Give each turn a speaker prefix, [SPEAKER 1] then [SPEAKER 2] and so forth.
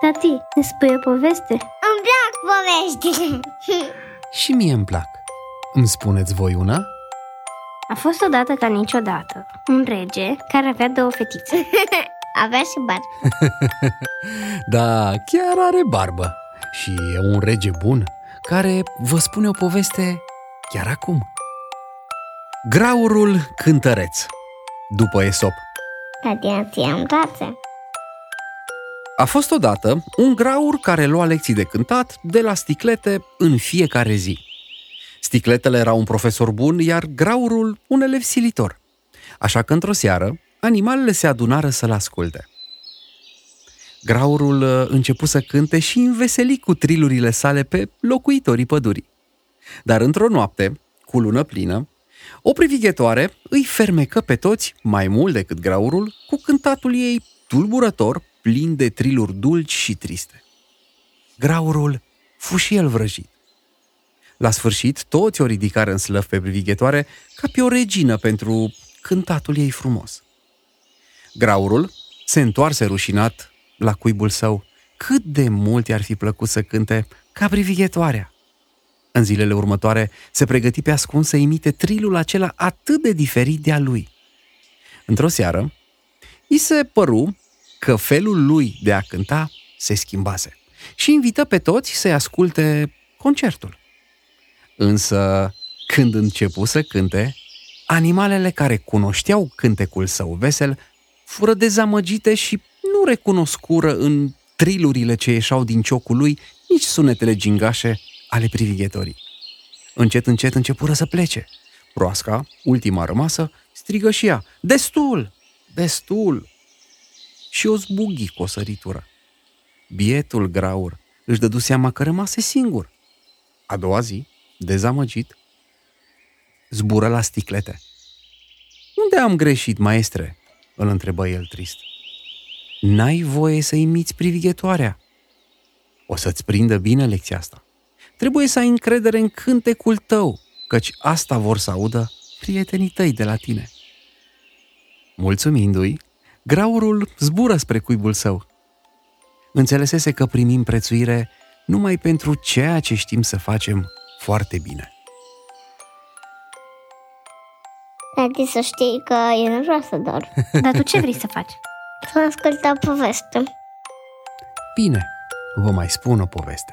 [SPEAKER 1] Tati, ne spui o poveste?
[SPEAKER 2] Îmi plac poveștile
[SPEAKER 3] Și mie îmi plac. Îmi spuneți voi una?
[SPEAKER 1] A fost odată ca niciodată un rege care avea două fetițe.
[SPEAKER 2] Avea și bar
[SPEAKER 3] Da, chiar are barbă. Și e un rege bun care vă spune o poveste chiar acum. Graurul cântăreț După Esop
[SPEAKER 2] Tradiația în brațe
[SPEAKER 3] A fost odată un graur care lua lecții de cântat de la sticlete în fiecare zi. Sticletele era un profesor bun, iar graurul un elev silitor. Așa că într-o seară, animalele se adunară să-l asculte. Graurul uh, începu să cânte și înveseli cu trilurile sale pe locuitorii pădurii. Dar într-o noapte, cu lună plină, o privighetoare îi fermecă pe toți, mai mult decât graurul, cu cântatul ei tulburător, plin de triluri dulci și triste. Graurul fu și el vrăjit. La sfârșit, toți o ridicară în slăv pe privighetoare ca pe o regină pentru cântatul ei frumos. Graurul se întoarse rușinat la cuibul său. Cât de mult i-ar fi plăcut să cânte ca privighetoarea. În zilele următoare se pregăti pe ascuns să imite trilul acela atât de diferit de a lui. Într-o seară, i se păru că felul lui de a cânta se schimbase și invită pe toți să-i asculte concertul. Însă, când începu să cânte, animalele care cunoșteau cântecul său vesel fură dezamăgite și nu recunoscură în trilurile ce ieșau din ciocul lui nici sunetele gingașe ale privighetorii. Încet, încet începură să plece. Proasca, ultima rămasă, strigă și ea, destul, destul! Și o zbughi cu o săritură. Bietul graur își dădu seama că rămase singur. A doua zi, dezamăgit, zbură la sticlete. Unde am greșit, maestre?" îl întrebă el trist. N-ai voie să imiți privighetoarea. O să-ți prindă bine lecția asta. Trebuie să ai încredere în cântecul tău, căci asta vor să audă prietenii tăi de la tine. Mulțumindu-i, graurul zbură spre cuibul său. Înțelesese că primim prețuire numai pentru ceea ce știm să facem foarte bine.
[SPEAKER 2] Tati să știi că eu nu vreau să dorm
[SPEAKER 1] Dar tu ce vrei să faci?
[SPEAKER 2] Să ascult o poveste
[SPEAKER 3] Bine, vă mai spun o poveste.